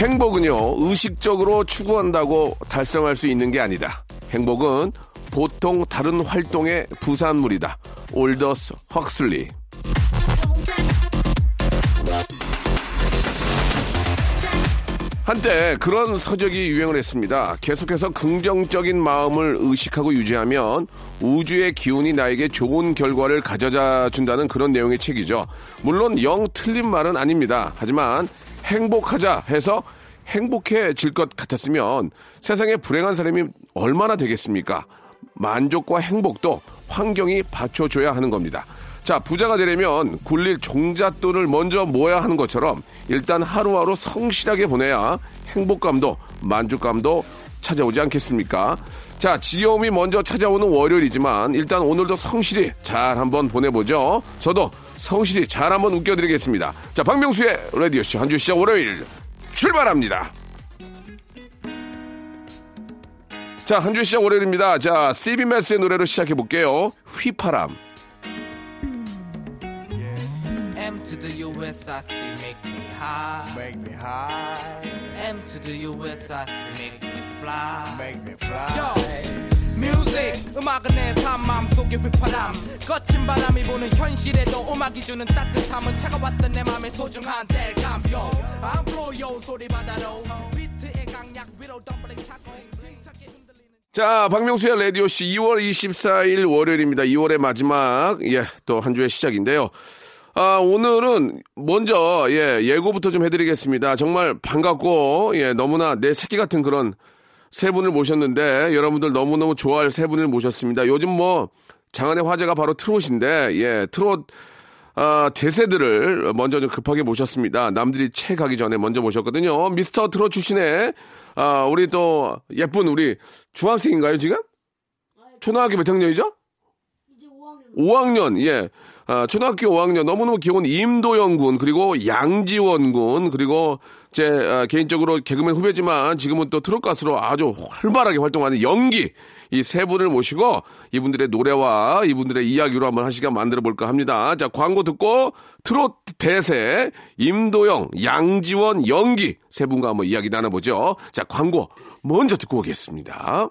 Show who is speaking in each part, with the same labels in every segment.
Speaker 1: 행복은요 의식적으로 추구한다고 달성할 수 있는 게 아니다 행복은 보통 다른 활동의 부산물이다 올더스 헉슬리 한때 그런 서적이 유행을 했습니다. 계속해서 긍정적인 마음을 의식하고 유지하면 우주의 기운이 나에게 좋은 결과를 가져다 준다는 그런 내용의 책이죠. 물론 영 틀린 말은 아닙니다. 하지만 행복하자 해서 행복해질 것 같았으면 세상에 불행한 사람이 얼마나 되겠습니까? 만족과 행복도 환경이 받쳐줘야 하는 겁니다. 자, 부자가 되려면 굴릴 종잣돈을 먼저 모아야 하는 것처럼 일단 하루하루 성실하게 보내야 행복감도 만족감도 찾아오지 않겠습니까? 자, 지겨움이 먼저 찾아오는 월요일이지만 일단 오늘도 성실히 잘 한번 보내보죠. 저도 성실히 잘 한번 웃겨드리겠습니다. 자, 박명수의 라디오쇼 한 주 시작 월요일 출발합니다. 자, 한 주 시작 월요일입니다. 자, 시비메스의 노래로 시작해 볼게요. 휘파람.
Speaker 2: M to the US I see make me high
Speaker 3: Make me high,
Speaker 2: M to the US I see make me fly
Speaker 3: make me fly.
Speaker 2: Yo, music 음악은 내삶 마음속의 휘파람 거친 바람이 부는 현실에도 음악이 주는 따뜻함은 차가웠던 내 맘의 소중한 뗄감 Yo, I'm flow yo 소리 바다로 비트의 강약 위로 덤블링 차고
Speaker 1: 자, 박명수의 라디오 씨 2월 24일 월요일입니다. 2월의 마지막, 예, 또 한 주의 시작인데요. 아, 오늘은 먼저, 예, 예고부터 좀 해드리겠습니다. 정말 반갑고, 예, 너무나 내 새끼 같은 그런 세 분을 모셨는데, 여러분들 너무너무 좋아할 세 분을 모셨습니다. 요즘 뭐, 장안의 화제가 바로 트롯인데, 예, 트롯, 아, 대세들을 먼저 좀 급하게 모셨습니다. 남들이 채 가기 전에 먼저 모셨거든요. 미스터 트롯 출신의, 아, 우리 또, 예쁜 우리 중학생인가요, 지금? 초등학교 몇 학년이죠? 5학년, 예. 아, 초등학교 5학년 너무너무 귀여운 임도영 군, 그리고 양지원 군, 그리고 제 아, 개인적으로 개그맨 후배지만 지금은 또 트롯 가수로 아주 활발하게 활동하는 연기 이 세 분을 모시고 이분들의 노래와 이분들의 이야기로 한번 한 시간 만들어 볼까 합니다. 자, 광고 듣고 트롯 대세 임도영, 양지원, 연기 세 분과 한번 이야기 나눠보죠. 자, 광고 먼저 듣고 오겠습니다.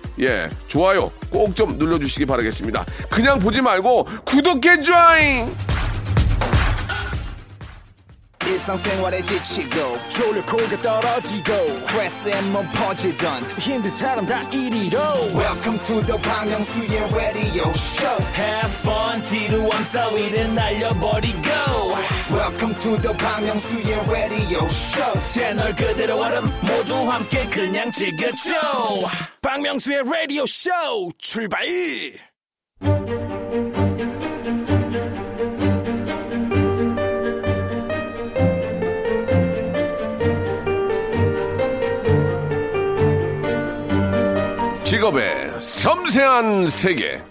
Speaker 1: 예, 좋아요 꼭 좀 눌러주시기 바라겠습니다. 그냥 보지 말고 구독해 줘잉!
Speaker 3: 일상생활에 지치고, 졸려 코가 떨어지고, 스트레스에 몸 퍼지던, 힘든 사람 다 이리로. welcome to the Bang Myung-soo's radio show
Speaker 4: Have fun 지루함 따위를 날려버리고
Speaker 3: welcome to the Bang Myung-soo's radio show
Speaker 4: 채널 그대로 얼음 모두 함께 그냥 즐겨줘
Speaker 3: 박명수의 라디오 쇼 출발
Speaker 1: 직업의 섬세한 세계.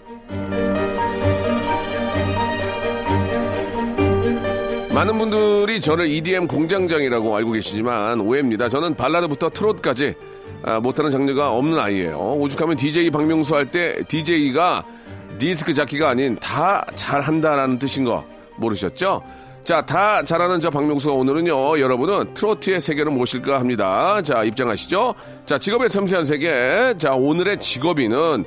Speaker 1: 많은 분들이 저를 EDM 공장장이라고 알고 계시지만 오해입니다. 저는 발라드부터 트롯까지 아, 못하는 장르가 없는 아이예요. 오죽하면 DJ 박명수 할 때 DJ가 디스크 자키가 아닌 다 잘한다라는 뜻인 거 모르셨죠? 자, 다 잘하는 저 박명수가 오늘은요, 여러분은 트로트의 세계로 모실까 합니다. 자, 입장하시죠. 자, 직업의 섬세한 세계. 자, 오늘의 직업인은,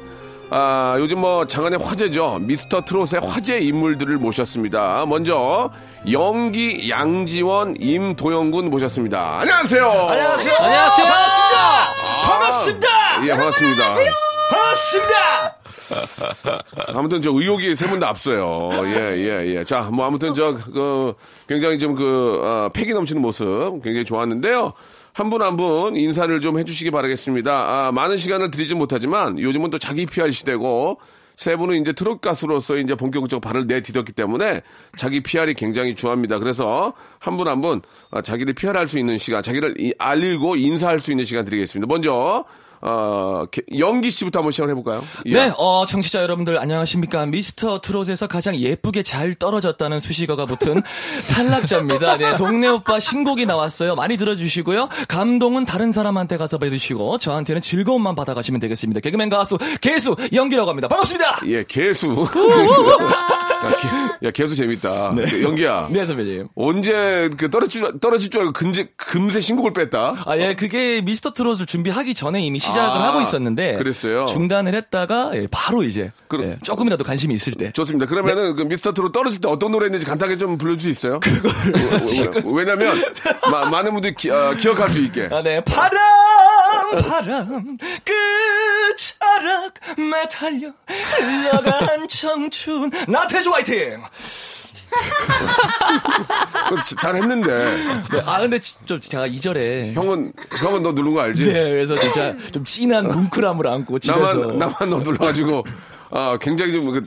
Speaker 1: 아, 요즘 뭐 장안의 화제죠. 미스터 트롯의 화제 인물들을 모셨습니다. 먼저, 연기 양지원, 임도영군 모셨습니다. 안녕하세요.
Speaker 4: 안녕하세요 반갑습니다 반갑습니다
Speaker 1: 반갑습니다.
Speaker 5: 반갑습니다.
Speaker 1: 아무튼 저 의욕이 세 분 다 앞서요. 예, 예, 예. 자, 뭐 아무튼 저, 그, 굉장히 좀 그, 아, 패기 넘치는 모습 굉장히 좋았는데요. 한분 한 분 인사를 좀 해주시기 바라겠습니다. 아, 많은 시간을 드리진 못하지만 요즘은 또 자기 PR 시대고 세 분은 이제 트롯 가수로서 이제 본격적으로 발을 내디뎠기 때문에 자기 PR이 굉장히 중요합니다. 그래서 한 분 한분 자기를 PR할 수 있는 시간, 자기를 이- 알리고 인사할 수 있는 시간 드리겠습니다. 먼저 어, 게- 영기 씨부터 한번 시작을 해볼까요? 예.
Speaker 5: 네, 어, 청취자 여러분들 안녕하십니까. 미스터 트롯에서 가장 예쁘게 잘 떨어졌다는 수식어가 붙은 탈락자입니다. 네, 동네 오빠 신곡이 나왔어요. 많이 들어주시고요. 감동은 다른 사람한테 가서 받으시고, 저한테는 즐거움만 받아가시면 되겠습니다. 개그맨 가수, 개수, 연기라고 합니다. 반갑습니다!
Speaker 1: 예, 개수. 야, 개, 야, 개수 재밌다. 그 연기야.
Speaker 5: 네, 선배님.
Speaker 1: 언제 그 떨어질 줄, 떨어질 줄 알고 금세, 금세 신곡을 뺐다?
Speaker 5: 아, 예, 그게 미스터 트롯을 준비하기 전에 이미 시작 을
Speaker 1: 아,
Speaker 5: 하고 있었는데.
Speaker 1: 그랬어요?
Speaker 5: 중단을 했다가, 예, 바로 이제. 예, 조금이라도 관심이 있을 때.
Speaker 1: 좋습니다. 그러면은 그 미스터 트롯 떨어질 때 어떤 노래 했는지 간단하게 좀 불러줄 수 있어요? 그거를 왜냐면 마- 많은 분들이 기, 어, 기억할 수 있게.
Speaker 5: 아, 네. 바람, 바람, 끝자락 매달려 흘러간 청춘. 나태주 화이팅!
Speaker 1: 잘했는데
Speaker 5: 네, 아, 근데 지- 좀 제가 이절에
Speaker 1: 형은 형은 너 누른 거 알지?
Speaker 5: 네, 그래서 진짜 좀 진한 뭉클함을 안고 집에서.
Speaker 1: 나만 나만 너 눌러가지고 아 굉장히 좀, 그,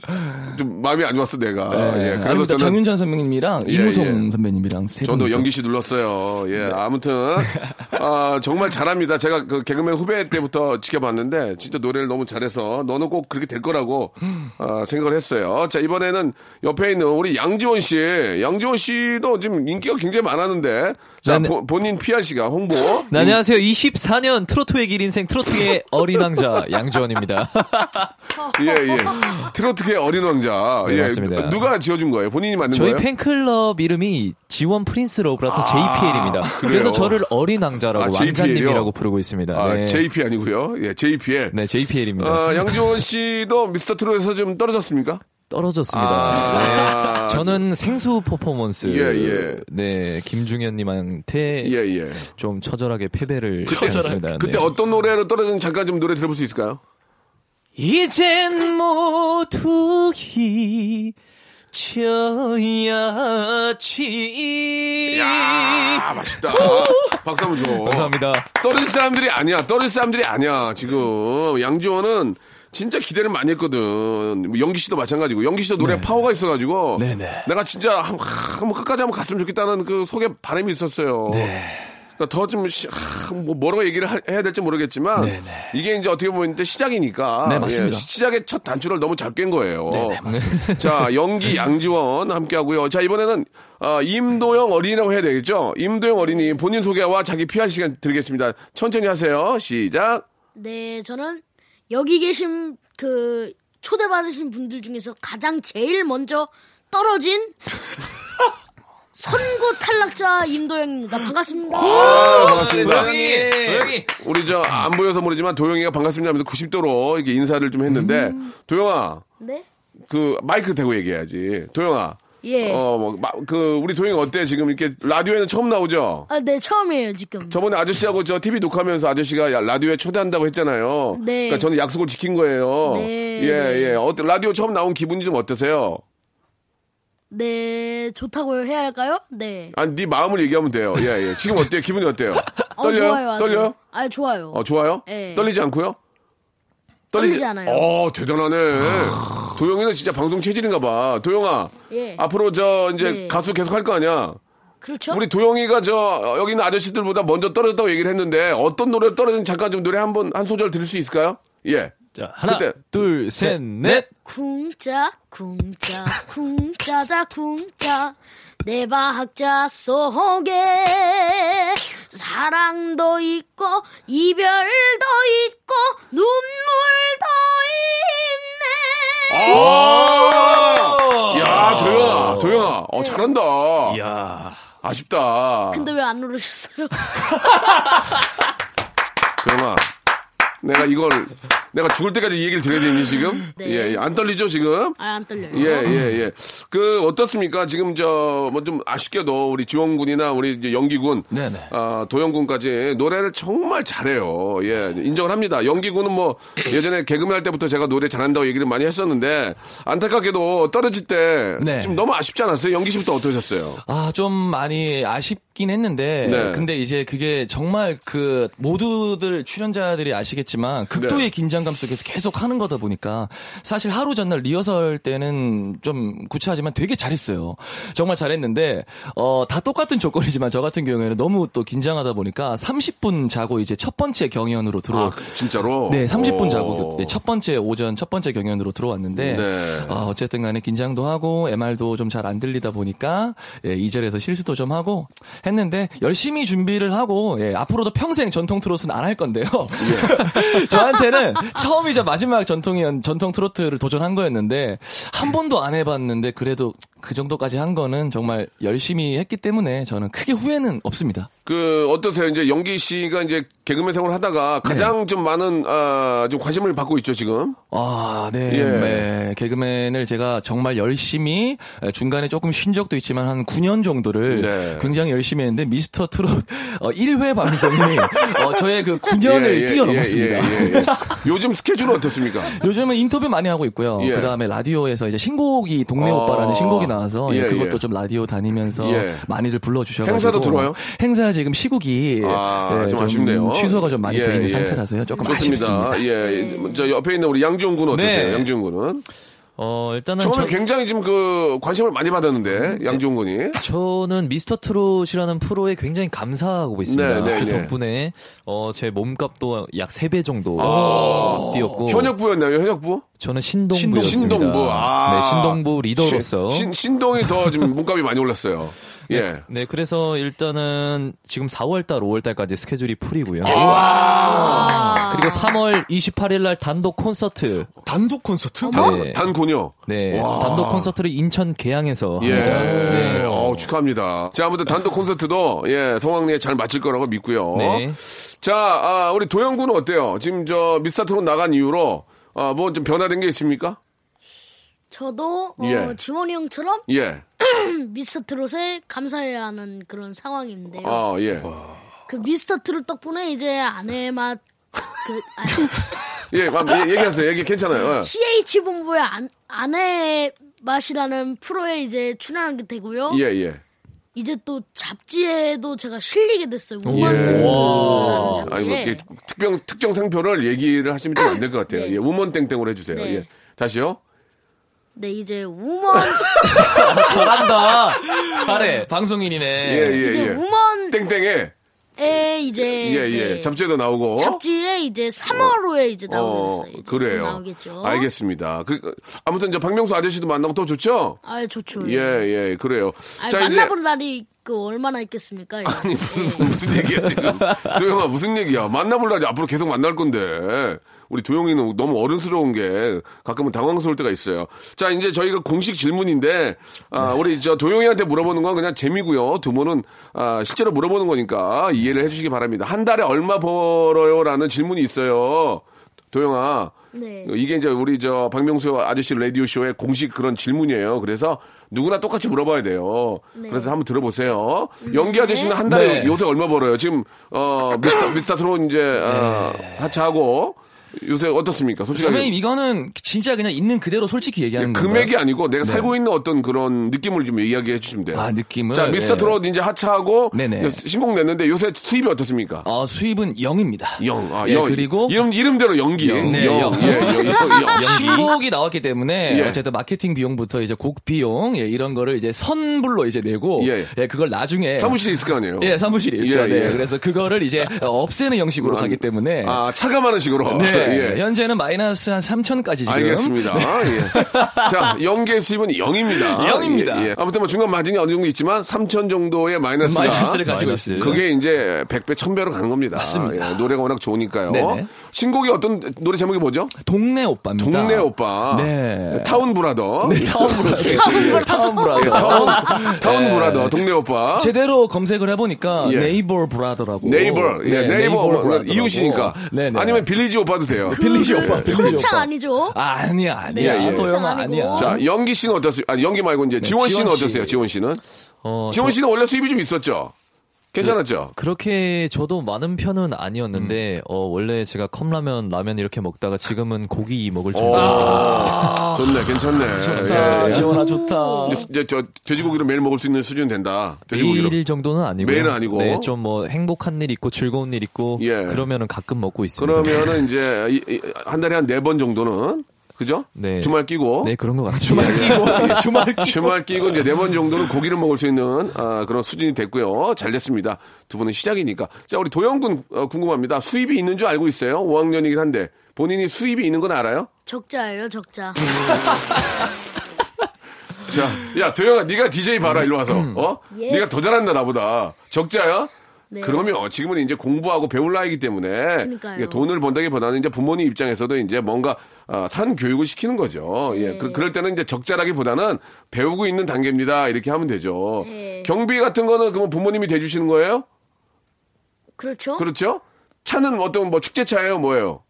Speaker 1: 좀 마음이 안 좋았어 내가.
Speaker 5: 네,
Speaker 1: 예, 그래서
Speaker 5: 아닙니다.
Speaker 1: 저는
Speaker 5: 장윤전 선배님이랑
Speaker 1: 예,
Speaker 5: 이무송
Speaker 1: 예.
Speaker 5: 선배님이랑 세
Speaker 1: 저도
Speaker 5: 분이서.
Speaker 1: 연기 씨 눌렀어요. 예,
Speaker 5: 네.
Speaker 1: 아무튼 아, 정말 잘합니다. 제가 그 개그맨 후배 때부터 지켜봤는데 진짜 노래를 너무 잘해서 너는 꼭 그렇게 될 거라고 아, 생각을 했어요. 자 이번에는 옆에 있는 우리 양지원 씨, 양지원 씨도 지금 인기가 굉장히 많았는데 자
Speaker 6: 네네.
Speaker 1: 본- 본인 PR 씨가 홍보.
Speaker 6: 네, 안녕하세요. 24년 트로트의 길 인생 트로트의 어린 왕자 양지원입니다.
Speaker 1: 예, 예. 트로트계 어린 왕자.
Speaker 6: 네,
Speaker 1: 예.
Speaker 6: 맞습니다.
Speaker 1: 누가 지어준 거예요? 본인이 만든
Speaker 6: 저희
Speaker 1: 거예요?
Speaker 6: 팬클럽 이름이 지원 Prince Love라서 JPL입니다. 그래서 저를 어린 왕자라고
Speaker 1: 아?
Speaker 6: 왕자님이라고 부르고 있습니다.
Speaker 1: 아,
Speaker 6: 네.
Speaker 1: JP 아니고요. 예, JPL.
Speaker 6: 네, JPL입니다.
Speaker 1: 아, 양지원 씨도 미스터 트롯에서 좀 떨어졌습니까?
Speaker 6: 떨어졌습니다.
Speaker 1: 아.
Speaker 6: 네. 저는 생수 퍼포먼스.
Speaker 1: 예, 예.
Speaker 6: 네, 김중연님한테
Speaker 1: 예, 예.
Speaker 6: 좀 처절하게 패배를 했습니다.
Speaker 1: 그때
Speaker 6: 네.
Speaker 1: 어떤 노래로 떨어진 잠깐 좀 노래 들어볼 수 있을까요?
Speaker 6: 이젠 모두 잊혀야지.
Speaker 1: 야 맛있다. 박수 한번 줘.
Speaker 6: 감사합니다.
Speaker 1: 떨어질 사람들이 아니야. 떨어질 사람들이 아니야. 지금 양지원은 진짜 기대를 많이 했거든. 뭐 영기 씨도 마찬가지고 영기 씨도 노래 파워가 있어가지고
Speaker 5: 네네.
Speaker 1: 내가 진짜 한, 한, 끝까지 한번 갔으면 좋겠다는 그 속에 바람이 있었어요.
Speaker 5: 네.
Speaker 1: 더좀 뭐 뭐라고 얘기를 하- 해야 될지 모르겠지만
Speaker 5: 네네.
Speaker 1: 이게 이제 어떻게 보면 이제 시작이니까
Speaker 5: 네, 맞습니다.
Speaker 1: 예, 시작의 첫 단추를 너무 잘 깬 거예요.
Speaker 5: 네네,
Speaker 1: 자 연기 양지원 함께하고요. 자 이번에는 어, 임도영 어린이라고 해야 되겠죠? 임도영 어린이 본인 소개와 자기 PR 시간 드리겠습니다. 천천히 하세요. 시작.
Speaker 7: 네, 저는 여기 계신 그 초대받으신 분들 중에서 가장 제일 먼저 떨어진 선고 탈락자 임도영입니다. 반갑습니다.
Speaker 1: 아, 반갑습니다.
Speaker 6: 도영이.
Speaker 1: 우리 저 안 보여서 모르지만 도영이가 반갑습니다 하면서 90도로 이렇게 인사를 좀 했는데 도영아
Speaker 7: 네?
Speaker 1: 그 마이크 대고 얘기해야지. 도영아.
Speaker 7: 예.
Speaker 1: 어, 뭐, 마- 그, 우리 도영이 어때? 지금 이렇게 라디오에는 처음 나오죠?
Speaker 7: 아, 네, 처음이에요, 지금.
Speaker 1: 저번에 아저씨하고 저 TV 녹화하면서 아저씨가 야, 라디오에 초대한다고 했잖아요.
Speaker 7: 네.
Speaker 1: 그러니까 저는 약속을 지킨 거예요.
Speaker 7: 네,
Speaker 1: 예,
Speaker 7: 네.
Speaker 1: 예. 어때? 라디오 처음 나온 기분이 좀 어떠세요?
Speaker 7: 네, 좋다고 해야 할까요? 네.
Speaker 1: 아니, 네 마음을 얘기하면 돼요. 예, 예. 지금 어때요? 기분이 어때요?
Speaker 7: 어,
Speaker 1: 떨려요?
Speaker 7: 좋아요. 아주.
Speaker 1: 떨려요?
Speaker 7: 아, 좋아요.
Speaker 1: 어, 좋아요?
Speaker 7: 예.
Speaker 1: 떨리지 않고요?
Speaker 7: 떨리지 않아요.
Speaker 1: 어, 대단하네. 도영이는 진짜 방송 체질인가 봐. 도영아.
Speaker 7: 예.
Speaker 1: 앞으로 저 이제
Speaker 7: 네.
Speaker 1: 가수 계속 할 거 아니야?
Speaker 7: 그렇죠?
Speaker 1: 우리 도영이가 저 여기 있는 아저씨들보다 먼저 떨어졌다고 얘기를 했는데 어떤 노래를 떨어진 잠깐 좀 노래 한번 한 소절 들을 수 있을까요? 예.
Speaker 6: 자, 하나,
Speaker 1: 그때.
Speaker 6: 둘, 셋, 넷.
Speaker 7: 쿵짝 쿵짝 쿵짜자 쿵짜 내 박자 속에 사랑도 있고 이별도 있고 눈물도 있네
Speaker 1: 아! 야, 도영아, 도영아, 어, 잘한다.
Speaker 5: 야
Speaker 1: 아쉽다.
Speaker 7: 근데 왜안 누르셨어요?
Speaker 1: 도영아, 내가 이걸 내가 죽을 때까지 이 얘기를 드려야 되니 지금?
Speaker 7: 네.
Speaker 1: 예, 예. 안 떨리죠 지금?
Speaker 7: 아, 안 떨려요.
Speaker 1: 예, 예, 예. 그, 어떻습니까? 지금 저, 뭐 좀 아쉽게도 우리 지원군이나 우리 이제 연기군,
Speaker 5: 네네.
Speaker 1: 아, 도영군까지 노래를 정말 잘해요. 예, 인정을 합니다. 연기군은 뭐 예전에 개그맨 할 때부터 제가 노래 잘한다고 얘기를 많이 했었는데 안타깝게도 떨어질 때
Speaker 5: 네.
Speaker 1: 좀 너무 아쉽지 않았어요? 연기 씨부터 어떠셨어요?
Speaker 5: 아, 좀 많이 아쉽긴 했는데,
Speaker 1: 네.
Speaker 5: 근데 이제 그게 정말 그 모두들 출연자들이 아시겠 지만 극도의
Speaker 1: 네.
Speaker 5: 긴장감 속에서 계속 하는 거다 보니까 사실 하루 전날 리허설 때는 좀 구차하지만 되게 잘했어요. 정말 잘했는데, 어, 다 똑같은 조건이지만 저 같은 경우에는 너무 또 긴장하다 보니까 30분 자고 이제 첫 번째 경연으로 들어
Speaker 1: 아, 진짜로?
Speaker 5: 네, 30분
Speaker 1: 오.
Speaker 5: 자고 네, 첫 번째 오전 첫 번째 경연으로 들어왔는데
Speaker 1: 네.
Speaker 5: 어, 어쨌든 간에 긴장도 하고 MR도 좀 잘 안 들리다 보니까 예, 2절에서 실수도 좀 하고 했는데 열심히 준비를 하고 예, 앞으로도 평생 전통 트로트는 안할 건데요.
Speaker 1: 예.
Speaker 5: 저한테는 처음이자 마지막 전통이 전통 트로트를 도전한 거였는데 한 번도 안 해봤는데 그래도 그 정도까지 한 거는 정말 열심히 했기 때문에 저는 크게 후회는 없습니다.
Speaker 1: 그 어떠세요? 이제 연기 씨가 이제 개그맨 생활을 하다가 가장 좀 많은 아, 좀 관심을 받고 있죠 지금.
Speaker 5: 아, 네.
Speaker 1: 예.
Speaker 5: 네. 개그맨을 제가 정말 열심히 중간에 조금 쉰 적도 있지만 한 9년 정도를
Speaker 1: 네.
Speaker 5: 굉장히 열심히 했는데 미스터 트롯 어, 1회 방송이 어, 저의 그 9년을
Speaker 1: 예, 예,
Speaker 5: 뛰어넘었습니다.
Speaker 1: 예, 예, 예. 요즘 스케줄은 어떻습니까?
Speaker 5: 요즘은 인터뷰 많이 하고 있고요.
Speaker 1: 예.
Speaker 5: 그 다음에 라디오에서 이제 신곡이 동네
Speaker 1: 아.
Speaker 5: 오빠라는 신곡이 나와서 예,
Speaker 1: 예,
Speaker 5: 그것도
Speaker 1: 예.
Speaker 5: 좀 라디오 다니면서
Speaker 1: 예.
Speaker 5: 많이들 불러주셔가지고
Speaker 1: 행사도 들어와요?
Speaker 5: 행사 지금 시국이
Speaker 1: 아,
Speaker 5: 예,
Speaker 1: 좀 아쉽네요.
Speaker 5: 취소가 좀 많이
Speaker 1: 예,
Speaker 5: 돼 있는
Speaker 1: 예.
Speaker 5: 상태라서요. 조금
Speaker 1: 좋습니다.
Speaker 5: 아쉽습니다.
Speaker 1: 예, 저 옆에 있는 우리 양지훈 군은 어떠세요?
Speaker 6: 네.
Speaker 1: 양지훈 군은
Speaker 6: 어, 일단은
Speaker 1: 처음에
Speaker 6: 저,
Speaker 1: 굉장히 지금 그 관심을 많이 받았는데 양지훈 군이
Speaker 6: 저는 미스터 트롯이라는 프로에 굉장히 감사하고 있습니다.
Speaker 1: 네, 네,
Speaker 6: 그
Speaker 1: 네.
Speaker 6: 덕분에 어, 제 몸값도 약 3배 정도 뛰었고
Speaker 1: 현역부였나요? 현역부?
Speaker 6: 저는 신동부였습니다.
Speaker 1: 신동부. 아.
Speaker 6: 네, 신동부 리더로서
Speaker 1: 신, 신동이 더 지금 몸값이 많이 올랐어요. 예.
Speaker 6: 네, 그래서 일단은 지금 4월달, 5월달까지 스케줄이 풀이고요.
Speaker 1: 아.
Speaker 6: 그리고 3월 28일 날 단독 콘서트.
Speaker 5: 단독 콘서트?
Speaker 1: 단,
Speaker 6: 네.
Speaker 1: 단곤요.
Speaker 6: 네,
Speaker 1: 와.
Speaker 6: 단독 콘서트를 인천 계양에서
Speaker 1: 예.
Speaker 6: 합니다. 네.
Speaker 1: 어, 축하합니다. 자, 아무튼 단독 콘서트도 예, 성황리에 잘 마칠 거라고 믿고요.
Speaker 6: 네.
Speaker 1: 자, 아, 우리 도영 군은 어때요? 지금 저 미스터 트롯 나간 이후로 아, 뭐 좀 변화된 게 있습니까?
Speaker 7: 저도 어,
Speaker 1: 예.
Speaker 7: 지원이 형처럼
Speaker 1: 예.
Speaker 7: 미스터 트롯에 감사해야 하는 그런 상황인데요.
Speaker 1: 아, 예.
Speaker 7: 그 미스터 트롯 덕분에 이제 아내 맛, 그, 아니,
Speaker 1: 예, 얘기하세요. 얘기 괜찮아요. 예.
Speaker 7: CH 본부의 안, 아내 맛이라는 프로에 이제 출연하게 되고요.
Speaker 1: 예, 예.
Speaker 7: 이제 또 잡지에도 제가 실리게 됐어요.
Speaker 1: 예.
Speaker 7: 우먼센스라는
Speaker 1: 아니, 뭐,
Speaker 7: 잡지에.
Speaker 1: 이렇게 특정, 특정 상표를 얘기를 하시면 좀 안 될 것 같아요.
Speaker 7: 네.
Speaker 1: 예, 우먼 땡땡으로 해주세요.
Speaker 7: 네.
Speaker 1: 예. 다시요?
Speaker 7: 네, 이제 우먼,
Speaker 6: 잘한다. 잘해.
Speaker 5: 방송인이네.
Speaker 1: 예, 예,
Speaker 7: 이제
Speaker 1: 예.
Speaker 7: 우먼에
Speaker 1: 땡땡에,
Speaker 7: 이제
Speaker 1: 예, 예.
Speaker 7: 네,
Speaker 1: 잡지에도 나오고.
Speaker 7: 잡지에 이제 3월호에 이제
Speaker 1: 어,
Speaker 7: 나오겠어요. 이제
Speaker 1: 그래요.
Speaker 7: 나오겠죠.
Speaker 1: 알겠습니다. 그, 그, 아무튼 저 박명수 아저씨도 만나고 더 좋죠?
Speaker 7: 아, 좋죠.
Speaker 1: 예, 예, 그래요.
Speaker 7: 아니,
Speaker 1: 자, 이제.
Speaker 7: 만나볼 날이 그 얼마나 있겠습니까? 이제.
Speaker 1: 아니, 무슨,
Speaker 7: 예.
Speaker 1: 무슨 얘기야, 지금. 도영아, 무슨 얘기야. 만나볼 날이 앞으로 계속 만날 건데. 우리 도영이는 너무 어른스러운 게 가끔은 당황스러울 때가 있어요. 자, 이제 저희가 공식 질문인데, 아, 우리 저 도영이한테 물어보는 건 그냥 재미고요. 두 분은, 아, 실제로 물어보는 거니까 이해를 해주시기 바랍니다. 한 달에 얼마 벌어요? 라는 질문이 있어요. 도영아.
Speaker 7: 네.
Speaker 1: 이게 이제 우리 저 박명수 아저씨 라디오 쇼의 공식 그런 질문이에요. 그래서 누구나 똑같이 물어봐야 돼요. 그래서 한번 들어보세요. 연기 아저씨는 한 달에
Speaker 5: 네.
Speaker 1: 요새 얼마 벌어요? 지금, 어, 미스터, 미스터 트롯 이제, 어, 하차하고 요새 어떻습니까? 솔직하게.
Speaker 5: 선배님 이거는 진짜 그냥 있는 그대로 솔직히 얘기하는 거예요.
Speaker 1: 금액이 아니고 내가 살고 있는 어떤 그런 느낌을 좀 이야기해 주시면 돼요.
Speaker 5: 아, 느낌을?
Speaker 1: 자, 미스터
Speaker 5: 예.
Speaker 1: 트롯 이제 하차하고
Speaker 5: 네네.
Speaker 1: 신곡 냈는데 요새 수입이 어떻습니까?
Speaker 5: 어, 수입은 0입니다.
Speaker 1: 영, 아,
Speaker 5: 예,
Speaker 1: 영.
Speaker 5: 그리고
Speaker 1: 이름, 이름대로 영기.
Speaker 5: 영, 네,
Speaker 1: 영.
Speaker 5: 영.
Speaker 1: 예, 영, 영, 영.
Speaker 5: 신곡이 나왔기 때문에
Speaker 1: 예.
Speaker 5: 어쨌든 마케팅 비용부터 이제 곡 비용 예, 이런 거를 이제 선불로 이제 내고
Speaker 1: 예.
Speaker 5: 예, 그걸 나중에
Speaker 1: 사무실에 있을 거 아니에요?
Speaker 5: 예, 사무실이 있죠.
Speaker 1: 예,
Speaker 5: 네.
Speaker 1: 예.
Speaker 5: 그래서 그거를 이제 없애는 형식으로 가기 때문에
Speaker 1: 아, 차감하는 식으로.
Speaker 5: 네.
Speaker 1: 예.
Speaker 5: 현재는 마이너스 한 3천까지 지금
Speaker 1: 알겠습니다. 예. 자, 영기 수입은 0입니다.
Speaker 5: 0입니다.
Speaker 1: 예, 예. 아무튼 뭐 중간 마진이 어느 정도 있지만 3천 정도의 마이너스가
Speaker 5: 마이너스를 가지고
Speaker 6: 마이너스.
Speaker 5: 있습니다.
Speaker 1: 그게 이제 100배, 1000배로 가는 겁니다.
Speaker 5: 맞습니다.
Speaker 1: 예, 노래가 워낙 좋으니까요.
Speaker 5: 네네.
Speaker 1: 신곡이 어떤 노래 제목이 뭐죠?
Speaker 5: 동네 오빠입니다.
Speaker 1: 동네 오빠.
Speaker 5: 네.
Speaker 1: town brother.
Speaker 5: 네, 타운 brother. Town brother.
Speaker 1: 예, town, town
Speaker 5: 네.
Speaker 1: Brother. 동네 오빠.
Speaker 5: 제대로 검색을 해보니까
Speaker 1: 예.
Speaker 5: neighbor brother라고.
Speaker 1: Neighbor. 예,
Speaker 5: 네,
Speaker 1: neighbor. 뭐,
Speaker 5: brother라고.
Speaker 1: 이웃이니까.
Speaker 5: 네네.
Speaker 1: 아니면 village 오빠도 돼요.
Speaker 8: Village 오빠,
Speaker 7: village
Speaker 8: 오빠.
Speaker 7: 아니죠?
Speaker 8: 아, 아니야, 아니야.
Speaker 7: 네,
Speaker 8: 도영아
Speaker 7: 아니고.
Speaker 8: 아니야.
Speaker 1: 자, 영기 씨는 어떠세요? 아니, 영기 말고 이제 지원 씨는
Speaker 8: 지원 씨.
Speaker 1: 어떠세요? 지원 씨는?
Speaker 6: 어,
Speaker 1: 지원
Speaker 6: 저-
Speaker 1: 씨는 원래 수입이 좀 있었죠? 괜찮았죠?
Speaker 6: 그렇게 저도 많은 편은 아니었는데 어, 원래 제가 컵라면 라면 이렇게 먹다가 지금은 고기 먹을 정도로 되었습니다.
Speaker 1: 좋네, 괜찮네.
Speaker 8: 자,
Speaker 1: 예, 예.
Speaker 8: 지원아 좋다.
Speaker 1: 이제, 이제 저 돼지고기를 매일 먹을 수 있는 수준 된다. 돼지고기로.
Speaker 6: 매일 정도는 아니고
Speaker 1: 매일은 아니고.
Speaker 6: 네, 좀 뭐 행복한 일 있고 즐거운 일 있고
Speaker 1: 예.
Speaker 6: 그러면은 가끔 먹고 있습니다.
Speaker 1: 그러면은 이제 이- 이- 한 달에 한 네 번 정도는 그죠?
Speaker 6: 네.
Speaker 1: 주말 끼고
Speaker 6: 네 그런 것 같습니다.
Speaker 8: 주말 끼고.
Speaker 1: 주말 끼고 이제 네 번 정도는 고기를 먹을 수 있는 아, 그런 수준이 됐고요. 잘 됐습니다. 두 분은 시작이니까. 자, 우리 도영군 어, 궁금합니다. 수입이 있는 줄 알고 있어요? 5학년이긴 한데 본인이 수입이 있는 건 알아요?
Speaker 7: 적자예요, 적자.
Speaker 1: 자, 야 도영아, 네가 DJ 봐라 일로 와서. 어?
Speaker 7: 예.
Speaker 1: 네가 더 잘한다 나보다. 적자야?
Speaker 7: 네.
Speaker 1: 그러면 지금은 이제 공부하고 배울 나이기 때문에
Speaker 7: 그러니까요.
Speaker 1: 돈을 번다기보다는 이제 부모님 입장에서도 이제 뭔가 아, 산 교육을 시키는 거죠. 예,
Speaker 7: 네.
Speaker 1: 그, 그럴 때는 이제 적자라기보다는 배우고 있는 단계입니다. 이렇게 하면 되죠.
Speaker 7: 네.
Speaker 1: 경비 같은 거는 그러면 부모님이 대주시는 거예요?
Speaker 7: 그렇죠?
Speaker 1: 그렇죠? 차는 어떤 뭐 축제차예요, 뭐예요?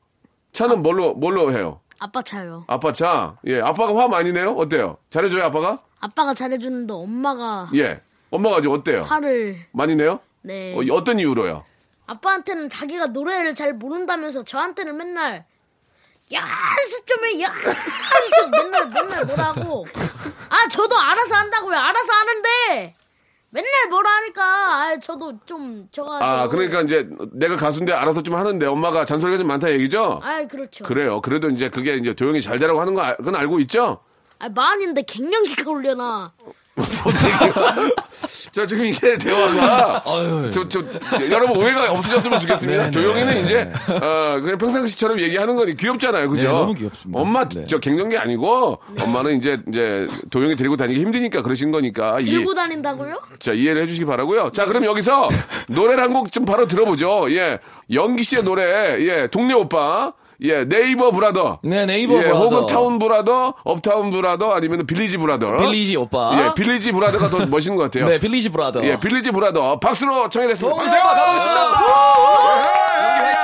Speaker 1: 차는 뭘로 뭘로 해요?
Speaker 7: 아빠 차요.
Speaker 1: 아빠 차. 예, 아빠가 화 많이 내요? 어때요? 잘해줘요, 아빠가?
Speaker 7: 아빠가 잘해주는데 엄마가
Speaker 1: 예. 엄마가 좀 어때요?
Speaker 7: 화를
Speaker 1: 많이 내요?
Speaker 7: 네.
Speaker 1: 어, 어떤 이유로요?
Speaker 7: 아빠한테는 자기가 노래를 잘 모른다면서 저한테는 맨날 연습 좀 해, 연습 맨날 맨날 뭐라고. 아 저도 알아서 한다고요. 알아서 하는데 맨날 뭐라 하니까 아 저도 좀 저가.
Speaker 1: 아, 그러니까 이제 내가 가수인데 알아서 좀 하는데 엄마가 잔소리가 좀 많다 얘기죠?
Speaker 7: 아 그렇죠.
Speaker 1: 그래요. 그래도 이제 그게 이제 도영이 잘 되라고 하는 거 알- 그건 알고 있죠?
Speaker 7: 아 만인데 갱년기가 올려나.
Speaker 1: 자, 지금 이게 대화가 저, 저, 여러분 오해가 없으셨으면 좋겠습니다.
Speaker 8: 네,
Speaker 1: 조용히는
Speaker 8: 네,
Speaker 1: 이제 어, 그냥 평상시처럼 얘기하는 거니 귀엽잖아요, 그죠?
Speaker 8: 네, 너무 귀엽습니다.
Speaker 1: 엄마
Speaker 8: 네.
Speaker 1: 저 갱년기 아니고 엄마는 이제 이제 도영이 데리고 다니기 힘드니까 그러신 거니까
Speaker 7: 들고 다닌다고요?
Speaker 1: 자 이해를 해주시기 바라고요. 자 그럼 여기서 노래를 한 곡 좀 바로 들어보죠. 예, 영기 씨의 노래, 예, 동네 오빠. 예, neighbor brother.
Speaker 8: 네, neighbor
Speaker 1: 예,
Speaker 8: brother.
Speaker 1: 혹은 town brother, uptown brother, 아니면
Speaker 8: village brother. Village 오빠.
Speaker 1: 예, village brother가 더 멋있는 것 같아요.
Speaker 8: 네, village brother.
Speaker 1: 예, village brother. 박수로 박수!
Speaker 8: 오빠 가보겠습니다.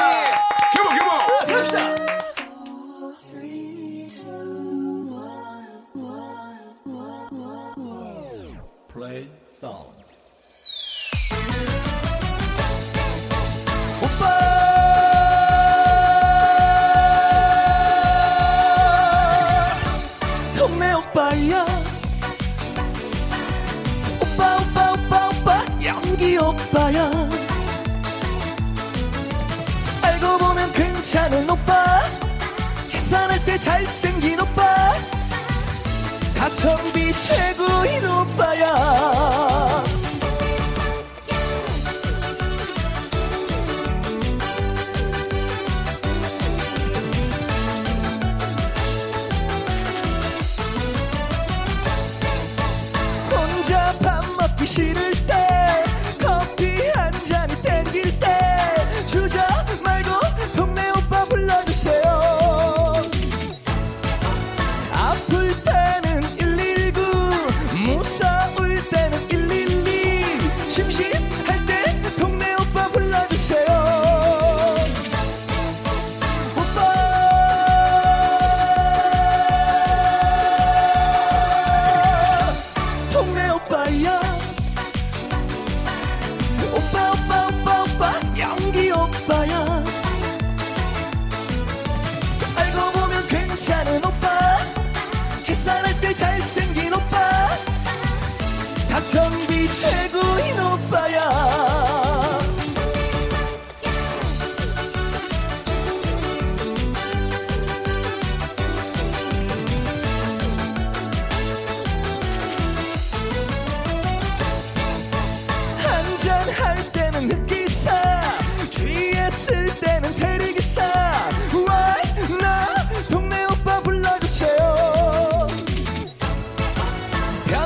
Speaker 5: 오빠야 알고 보면 괜찮은 오빠. 계산할 때 잘생긴 오빠. 가성비 최고인 오빠야. 혼자 밥 먹기 싫을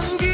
Speaker 5: 변기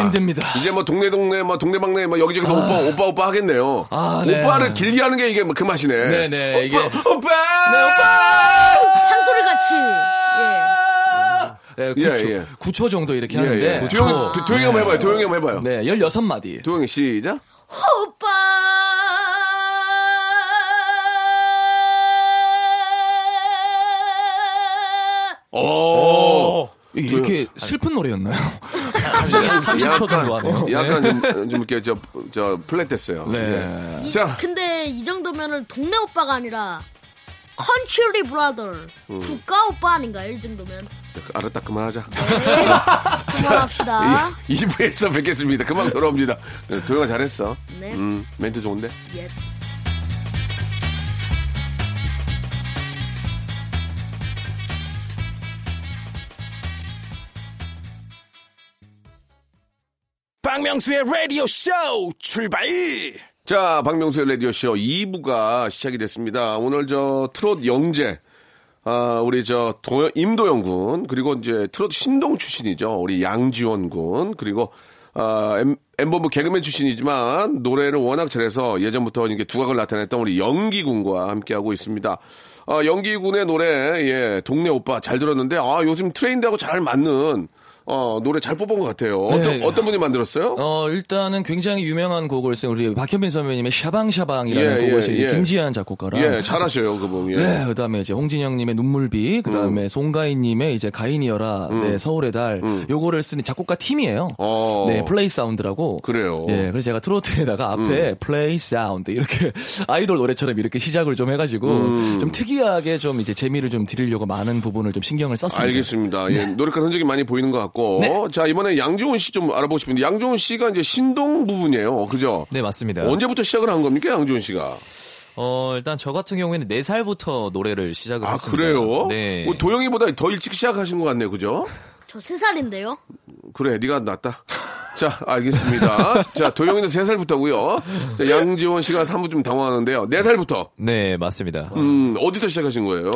Speaker 1: 야,
Speaker 5: 아, 힘듭니다.
Speaker 1: 이제 뭐 동네 동네 뭐 동네 방네 뭐 여기저기서 오빠 오빠 오빠 하겠네요.
Speaker 5: 아, 네.
Speaker 1: 오빠를 길게 하는 게 이게 뭐그 맛이네.
Speaker 5: 네네,
Speaker 1: 오빠
Speaker 5: 이게-
Speaker 1: 오빠.
Speaker 7: 한 소리 같이. 예.
Speaker 5: 네,
Speaker 1: 예,
Speaker 5: 9초,
Speaker 1: 예.
Speaker 5: 9초 정도 이렇게
Speaker 1: 예,
Speaker 5: 하는데.
Speaker 1: 예. 도영이 도- 도영이 한번 해봐요. 도영이 한번 해봐요.
Speaker 5: 네, 16마디.
Speaker 1: 도영이 시작.
Speaker 7: 오빠.
Speaker 1: 오.
Speaker 5: 이게 이렇게 슬픈 노래였나요?
Speaker 6: 갑자기 한 30초 정도 하네요.
Speaker 1: 약간 좀, 좀 이렇게 저, 저 플랫 됐어요.
Speaker 5: 네.
Speaker 7: 이-
Speaker 1: 자.
Speaker 7: 근데 이 정도면은 동네 오빠가 아니라 컨츄리 브라더
Speaker 1: 음.
Speaker 7: 국가 오빠 아닌가요? 이 정도면.
Speaker 1: 알았다 그만하자.
Speaker 7: 네. 그만합시다.
Speaker 1: 2부에서 뵙겠습니다. 금방 돌아옵니다. 네, 도영아 잘했어.
Speaker 7: 네.
Speaker 1: 음, 멘트 좋은데.
Speaker 7: 예.
Speaker 9: 박명수의 라디오 쇼 출발!
Speaker 1: 자, 박명수의 라디오 쇼 2부가 시작이 됐습니다. 오늘 저 트롯 영재, 아, 우리 저 도, 임도영 군, 그리고 이제 트롯 신동 출신이죠. 우리 양지원 군, 그리고 아, 엠, 엠본부 개그맨 출신이지만 노래를 워낙 잘해서 예전부터 이게 두각을 나타냈던 우리 영기 군과 함께하고 있습니다. 아, 영기 군의 노래, 예, 동네 오빠 잘 들었는데, 아, 요즘 트렌드하고 잘 맞는, 어, 노래 잘 뽑은 것 같아요. 어떤,
Speaker 5: 네.
Speaker 1: 어떤 분이 만들었어요?
Speaker 5: 어, 일단은 굉장히 유명한 곡을 쓴 우리 박현빈 선배님의 샤방샤방이라는
Speaker 1: 예,
Speaker 5: 곡을 쓴
Speaker 1: 예, 예.
Speaker 5: 김지한 작곡가랑
Speaker 1: 예, 잘하셔요, 그분. 예.
Speaker 5: 네, 그 다음에 이제 홍진영님의 눈물비, 그 다음에 송가인님의 이제 가인이여라, 네, 서울의 달, 요거를 쓰는 작곡가 팀이에요.
Speaker 1: 어.
Speaker 5: 네, Play Sound라고.
Speaker 1: 그래요.
Speaker 5: 네, 그래서 제가 트로트에다가 앞에 play sound 이렇게 아이돌 노래처럼 이렇게 시작을 좀 해가지고 좀 특이하게 좀 이제 재미를 좀 드리려고 많은 부분을 좀 신경을 썼습니다.
Speaker 1: 알겠습니다. 예, 노력한 흔적이 많이 보이는 것 같고.
Speaker 5: 네.
Speaker 1: 자, 이번에 양조은 씨좀 알아보고 싶은데, 양조은 씨가 이제 신동 부분이에요. 그죠?
Speaker 6: 네, 맞습니다.
Speaker 1: 언제부터 시작을 한 겁니까, 양조은 씨가?
Speaker 6: 어, 일단 저 같은 경우에는 4 살부터 노래를 시작을
Speaker 1: 아,
Speaker 6: 했습니다.
Speaker 1: 그래요?
Speaker 6: 네.
Speaker 1: 뭐 도영이보다 더 일찍 시작하신 것 같네요. 그죠?
Speaker 7: 저세 살인데요.
Speaker 1: 그래, 네가 낫다. 자, 알겠습니다. 자, 도영이는 3살부터고요. 자, 양지원 씨가 3부 좀 당황하는데요. 4살부터.
Speaker 6: 네, 맞습니다.
Speaker 1: 음, 어디서 시작하신 거예요?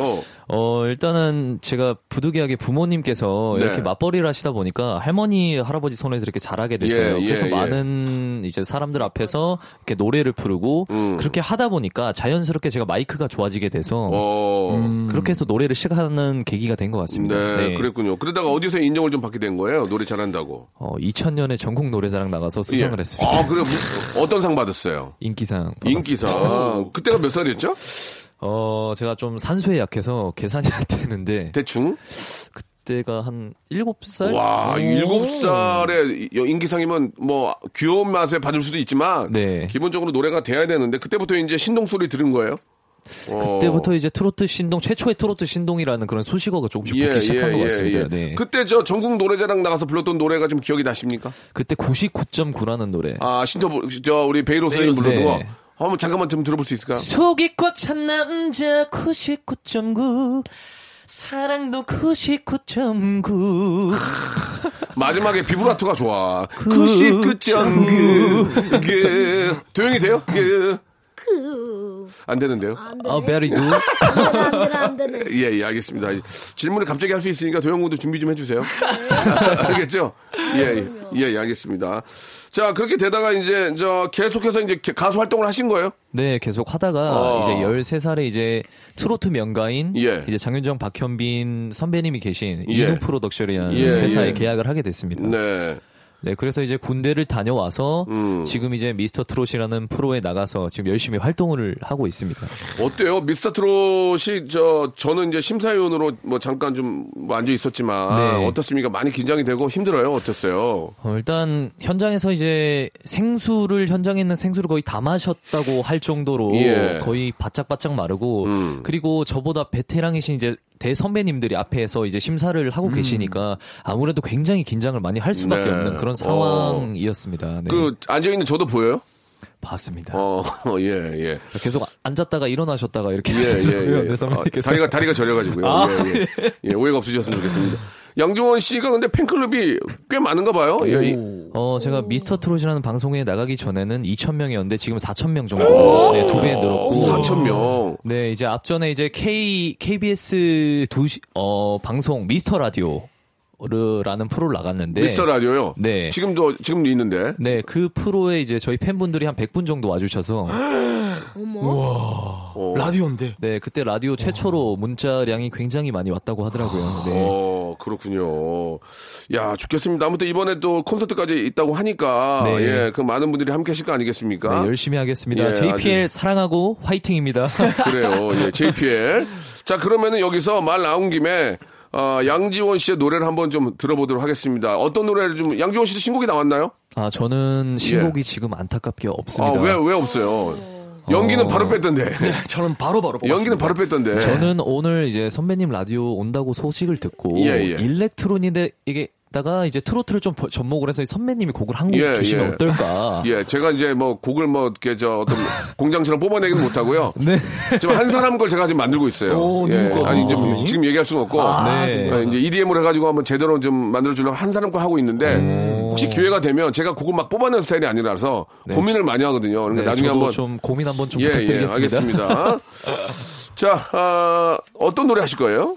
Speaker 6: 어, 일단은 제가 부득이하게 부모님께서
Speaker 1: 네.
Speaker 6: 이렇게 맞벌이를 하시다 보니까 할머니, 할아버지 손에서 이렇게 자라게 됐어요.
Speaker 1: 예, 예,
Speaker 6: 그래서
Speaker 1: 예.
Speaker 6: 많은 이제 사람들 앞에서 이렇게 노래를 부르고
Speaker 1: 음.
Speaker 6: 그렇게 하다 보니까 자연스럽게 제가 마이크가 좋아지게 돼서
Speaker 1: 어,
Speaker 6: 그렇게 해서 노래를 시작하는 계기가 된 것 같습니다.
Speaker 1: 네, 그랬군요. 그러다가 어디서 인정을 좀 받게 된 거예요? 노래 잘한다고.
Speaker 6: 어, 2000년에 전국 노래자랑 나가서 수상을
Speaker 1: 예.
Speaker 6: 했습니다.
Speaker 1: 아, 그래. 무- 어떤 상 받았어요?
Speaker 6: 인기상. 받았습니다.
Speaker 1: 인기상. 그때가 몇 살이었죠?
Speaker 6: 어, 제가 좀 산수에 약해서 계산이 안 되는데
Speaker 1: 대충?
Speaker 6: 그때가 한 7살?
Speaker 1: 와,
Speaker 6: 오.
Speaker 1: 일곱 살에 인기상이면 뭐 귀여운 맛에 받을 수도 있지만
Speaker 6: 네.
Speaker 1: 기본적으로 노래가 돼야 되는데 그때부터 이제 신동 소리 들은 거예요? 어.
Speaker 6: 그때부터 이제 트로트 신동 최초의 트로트 신동이라는 그런 수식어가 조금씩 붙기 시작한 것 같습니다. 네. 그,
Speaker 1: 그때 저 전국 노래자랑 나가서 불렀던 노래가 좀 기억이 나십니까?
Speaker 6: 때 99.9라는 노래.
Speaker 1: 아, 신터 저 우리 베이로 선생님 거.
Speaker 6: 네.
Speaker 1: 한번 잠깐만 좀 들어볼 수 있을까?
Speaker 6: 속이 꽉 찬 남자 99.9 사랑도 99.9
Speaker 1: 마지막에 비브라토가 좋아.
Speaker 6: 그
Speaker 1: 99.9. 그 도영이 돼요? 그.
Speaker 7: 그.
Speaker 1: 안 되는데요?
Speaker 7: 안 되네.
Speaker 6: 어, very good.
Speaker 7: 안 되네, 안.
Speaker 1: 예, 예, 알겠습니다. 질문을 갑자기 할 수 있으니까 도영군도 준비 좀 해주세요. 알겠죠? 예, 예, 예, 예, 알겠습니다. 자, 그렇게 되다가 이제, 저, 계속해서 이제 가수 활동을 하신 거예요?
Speaker 6: 네, 계속 하다가
Speaker 1: 어.
Speaker 6: 이제 13살에 이제 트로트 명가인
Speaker 1: 예.
Speaker 6: 이제 장윤정, 박현빈 선배님이 계신
Speaker 1: 예.
Speaker 6: 인우 프로덕션이라는
Speaker 1: 예,
Speaker 6: 회사에
Speaker 1: 예.
Speaker 6: 계약을 하게 됐습니다. 네.
Speaker 1: 네.
Speaker 6: 그래서 이제 군대를 다녀와서
Speaker 1: 음.
Speaker 6: 지금 이제 미스터 트롯이라는 프로에 나가서 지금 열심히 활동을 하고 있습니다.
Speaker 1: 어때요? 미스터 트롯이, 저, 저는 이제 심사위원으로 뭐 잠깐 좀뭐 앉아 있었지만,
Speaker 6: 네.
Speaker 1: 어떻습니까? 많이 긴장이 되고 힘들어요? 어땠어요?
Speaker 6: 어, 일단 현장에서 이제 생수를 현장에 있는 생수를 거의 다 마셨다고 할 정도로
Speaker 1: 예.
Speaker 6: 거의 바짝바짝 마르고
Speaker 1: 음.
Speaker 6: 그리고 저보다 베테랑이신 이제 대선배님들이 앞에서 이제 심사를 하고 계시니까 아무래도 굉장히 긴장을 많이 할 수밖에
Speaker 1: 음. 네.
Speaker 6: 없는 그런 상황이었습니다. 네.
Speaker 1: 그, 앉아 있는 저도 보여요?
Speaker 6: 봤습니다.
Speaker 1: 어, 예, 예.
Speaker 6: 계속 앉았다가 일어나셨다가 이렇게
Speaker 1: 예,
Speaker 6: 하시더라고요.
Speaker 1: 예, 예.
Speaker 6: 네, 선배님께서.
Speaker 1: 아, 다리가, 다리가 저려 가지고요.
Speaker 6: 아,
Speaker 1: 예, 예. 예, 오해가 없으셨으면 좋겠습니다. 양종원 씨가 근데 팬클럽이 꽤 많은가 봐요. 예, 이-
Speaker 6: 어, 제가 미스터 트롯이라는 방송에 나가기 전에는 2,000명이었는데 지금 4,000명 정도. 네, 두 배 늘었고.
Speaker 1: 4천 명.
Speaker 6: 네, 이제 앞전에 이제 K, KBS 두 시, 어, 방송 미스터 라디오 라는 프로를 나갔는데.
Speaker 1: 미스터 라디오요.
Speaker 6: 네.
Speaker 1: 지금도 지금도 있는데.
Speaker 6: 네, 그 프로에 이제 저희 팬분들이 한 100분 정도 와 주셔서.
Speaker 1: 어.
Speaker 5: 라디오인데.
Speaker 6: 네, 그때 라디오 최초로 문자량이 굉장히 많이 왔다고 하더라고요. 네.
Speaker 1: 어, 그렇군요. 야, 좋겠습니다. 아무튼 이번에 또 콘서트까지 있다고 하니까,
Speaker 6: 네.
Speaker 1: 예, 그 많은 분들이 함께 하실 거 아니겠습니까?
Speaker 6: 네, 열심히 하겠습니다.
Speaker 1: 예,
Speaker 6: JPL 사랑하고 화이팅입니다.
Speaker 1: 그래요. 예, JPL. 자, 그러면은 여기서 말 나온 김에, 어, 양지원 씨의 노래를 한번 좀 들어보도록 하겠습니다. 어떤 노래를 좀, 양지원 씨도 신곡이 나왔나요?
Speaker 6: 아, 저는 신곡이 지금 안타깝게
Speaker 1: 아,
Speaker 6: 없습니다.
Speaker 1: 왜, 왜 없어요? 연기는
Speaker 6: 어.
Speaker 1: 바로 뺐던데.
Speaker 5: 저는 바로 바로
Speaker 1: 연기는 바로 뺐던데.
Speaker 6: 저는 오늘 이제 선배님 라디오 온다고 소식을 듣고
Speaker 1: 예, 예.
Speaker 6: 일렉트로닉에 다가 이제 트로트를 좀 버- 접목을 해서 선배님이 곡을 한곡
Speaker 1: 예,
Speaker 6: 주시면
Speaker 1: 예.
Speaker 6: 어떨까?
Speaker 1: 예, 제가 이제 뭐 곡을 뭐 이렇게 저 어떤 공장처럼 뽑아내기는 못하고요.
Speaker 6: 네.
Speaker 1: 지금 한 사람 걸 제가 지금 만들고 있어요.
Speaker 5: 오,
Speaker 1: 예,
Speaker 5: 거?
Speaker 1: 아니 좀 지금 얘기할 수는 없고.
Speaker 6: 네.
Speaker 1: 어, 이제 EDM으로 해가지고 한번 제대로 좀 만들어주려고 한 사람 거 하고 있는데 혹시 기회가 되면 제가 곡을 막 뽑아내는 스타일이 아니라서 고민을 많이 하거든요. 그러니까
Speaker 6: 네,
Speaker 1: 나중에 한번
Speaker 6: 좀 고민 한번 좀
Speaker 1: 예, 예,
Speaker 6: 부탁드리겠습니다.
Speaker 1: 알겠습니다. 자, 아, 어떤 노래 하실 거예요?